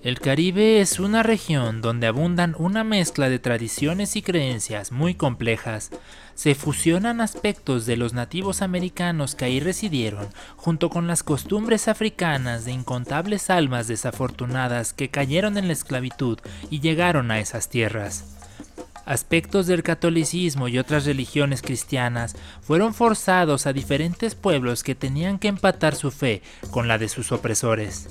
El Caribe es una región donde abundan una mezcla de tradiciones y creencias muy complejas. Se fusionan aspectos de los nativos americanos que ahí residieron, junto con las costumbres africanas de incontables almas desafortunadas que cayeron en la esclavitud y llegaron a esas tierras. Aspectos del catolicismo y otras religiones cristianas fueron forzados a diferentes pueblos que tenían que empatar su fe con la de sus opresores.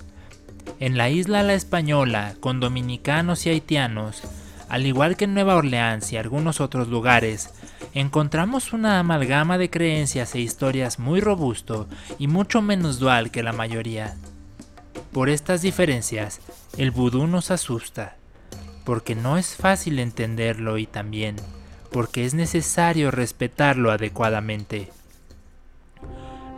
En la isla La Española, con dominicanos y haitianos, al igual que en Nueva Orleans y algunos otros lugares, encontramos una amalgama de creencias e historias muy robusto y mucho menos dual que la mayoría. Por estas diferencias, el vudú nos asusta, porque no es fácil entenderlo y también porque es necesario respetarlo adecuadamente.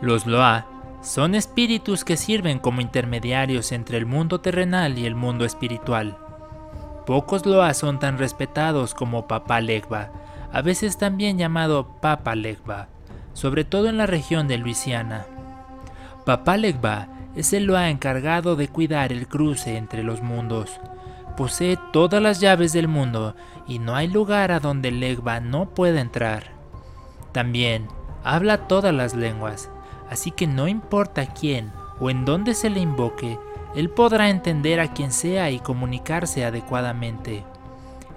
Los Loa son espíritus que sirven como intermediarios entre el mundo terrenal y el mundo espiritual. Pocos loas son tan respetados como Papá Legba, a veces también llamado Papa Legba, sobre todo en la región de Luisiana. Papá Legba es el loa encargado de cuidar el cruce entre los mundos. Posee todas las llaves del mundo y no hay lugar a donde Legba no pueda entrar. También habla todas las lenguas así que no importa quién o en dónde se le invoque, él podrá entender a quien sea y comunicarse adecuadamente.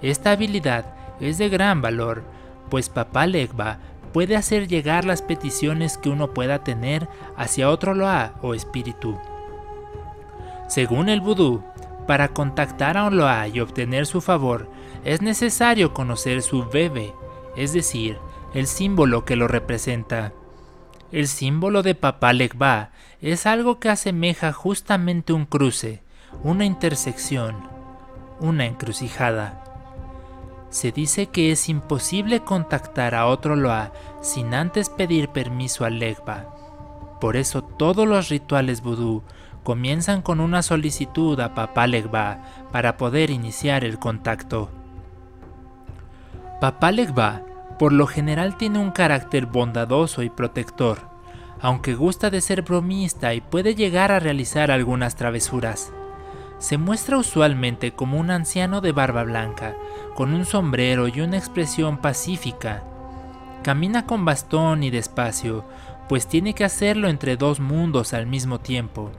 Esta habilidad es de gran valor, pues Papá Legba puede hacer llegar las peticiones que uno pueda tener hacia otro Loa o espíritu. Según el vudú, para contactar a un Loa y obtener su favor, es necesario conocer su bebe, es decir, el símbolo que lo representa. El símbolo de Papá Legba es algo que asemeja justamente un cruce, una intersección, una encrucijada. Se dice que es imposible contactar a otro Loa sin antes pedir permiso al Legba. Por eso todos los rituales vudú comienzan con una solicitud a Papá Legba para poder iniciar el contacto. Papá Legba por lo general tiene un carácter bondadoso y protector, aunque gusta de ser bromista y puede llegar a realizar algunas travesuras. Se muestra usualmente como un anciano de barba blanca, con un sombrero y una expresión pacífica. Camina con bastón y despacio, pues tiene que hacerlo entre dos mundos al mismo tiempo.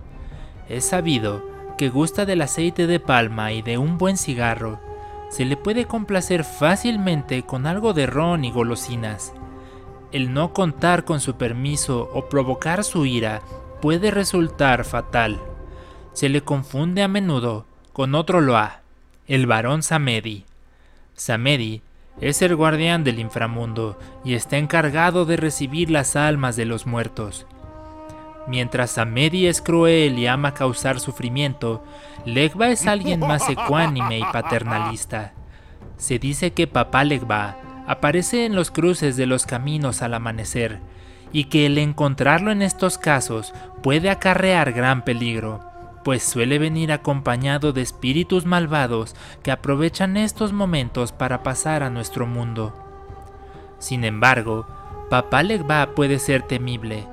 Es sabido que gusta del aceite de palma y de un buen cigarro, se le puede complacer fácilmente con algo de ron y golosinas. El no contar con su permiso o provocar su ira puede resultar fatal. Se le confunde a menudo con otro Loa, el varón Samedi. Samedi es el guardián del inframundo y está encargado de recibir las almas de los muertos. Mientras Samedi es cruel y ama causar sufrimiento, Legba es alguien más ecuánime y paternalista. Se dice que Papá Legba aparece en los cruces de los caminos al amanecer, y que el encontrarlo en estos casos puede acarrear gran peligro, pues suele venir acompañado de espíritus malvados que aprovechan estos momentos para pasar a nuestro mundo. Sin embargo, Papá Legba puede ser temible,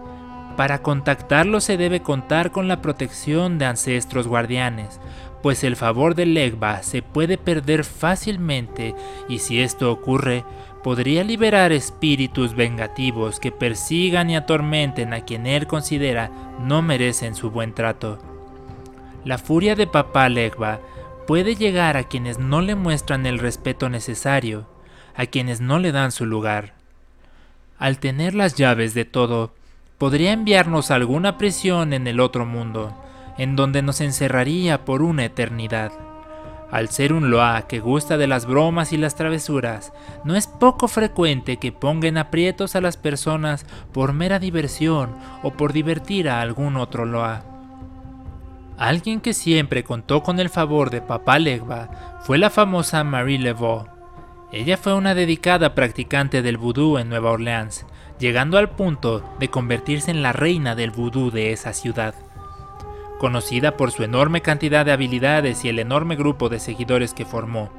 para contactarlo se debe contar con la protección de ancestros guardianes, pues el favor del Legba se puede perder fácilmente y si esto ocurre, podría liberar espíritus vengativos que persigan y atormenten a quien él considera no merecen su buen trato. La furia de papá Legba puede llegar a quienes no le muestran el respeto necesario, a quienes no le dan su lugar. Al tener las llaves de todo, podría enviarnos a alguna prisión en el otro mundo, en donde nos encerraría por una eternidad. Al ser un Loa que gusta de las bromas y las travesuras, no es poco frecuente que pongan aprietos a las personas por mera diversión o por divertir a algún otro Loa. Alguien que siempre contó con el favor de Papá Legba fue la famosa Marie Laveau. Ella fue una dedicada practicante del vudú en Nueva Orleans llegando al punto de convertirse en la reina del vudú de esa ciudad. Conocida por su enorme cantidad de habilidades y el enorme grupo de seguidores que formó,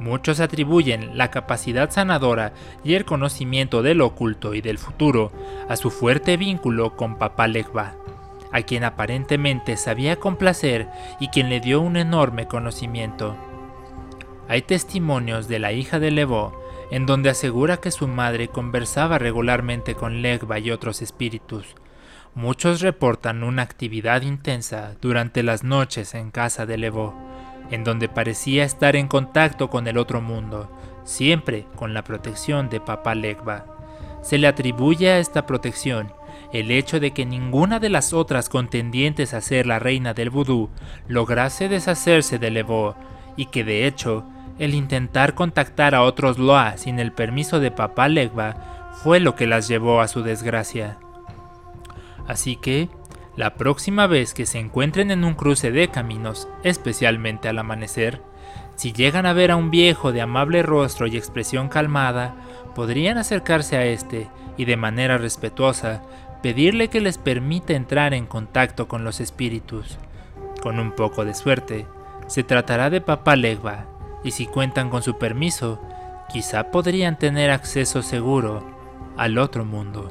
muchos atribuyen la capacidad sanadora y el conocimiento del oculto y del futuro a su fuerte vínculo con Papá Legba. a quien aparentemente sabía complacer y quien le dio un enorme conocimiento. Hay testimonios de la hija de Levo en donde asegura que su madre conversaba regularmente con Legba y otros espíritus. Muchos reportan una actividad intensa durante las noches en casa de Levo, en donde parecía estar en contacto con el otro mundo, siempre con la protección de Papá Legba. Se le atribuye a esta protección el hecho de que ninguna de las otras contendientes a ser la reina del vudú lograse deshacerse de Levo y que de hecho el intentar contactar a otros Loa sin el permiso de Papá Legba fue lo que las llevó a su desgracia. Así que, la próxima vez que se encuentren en un cruce de caminos, especialmente al amanecer, si llegan a ver a un viejo de amable rostro y expresión calmada, podrían acercarse a este y de manera respetuosa pedirle que les permita entrar en contacto con los espíritus. Con un poco de suerte, se tratará de Papá Legba, y si cuentan con su permiso, quizá podrían tener acceso seguro al otro mundo.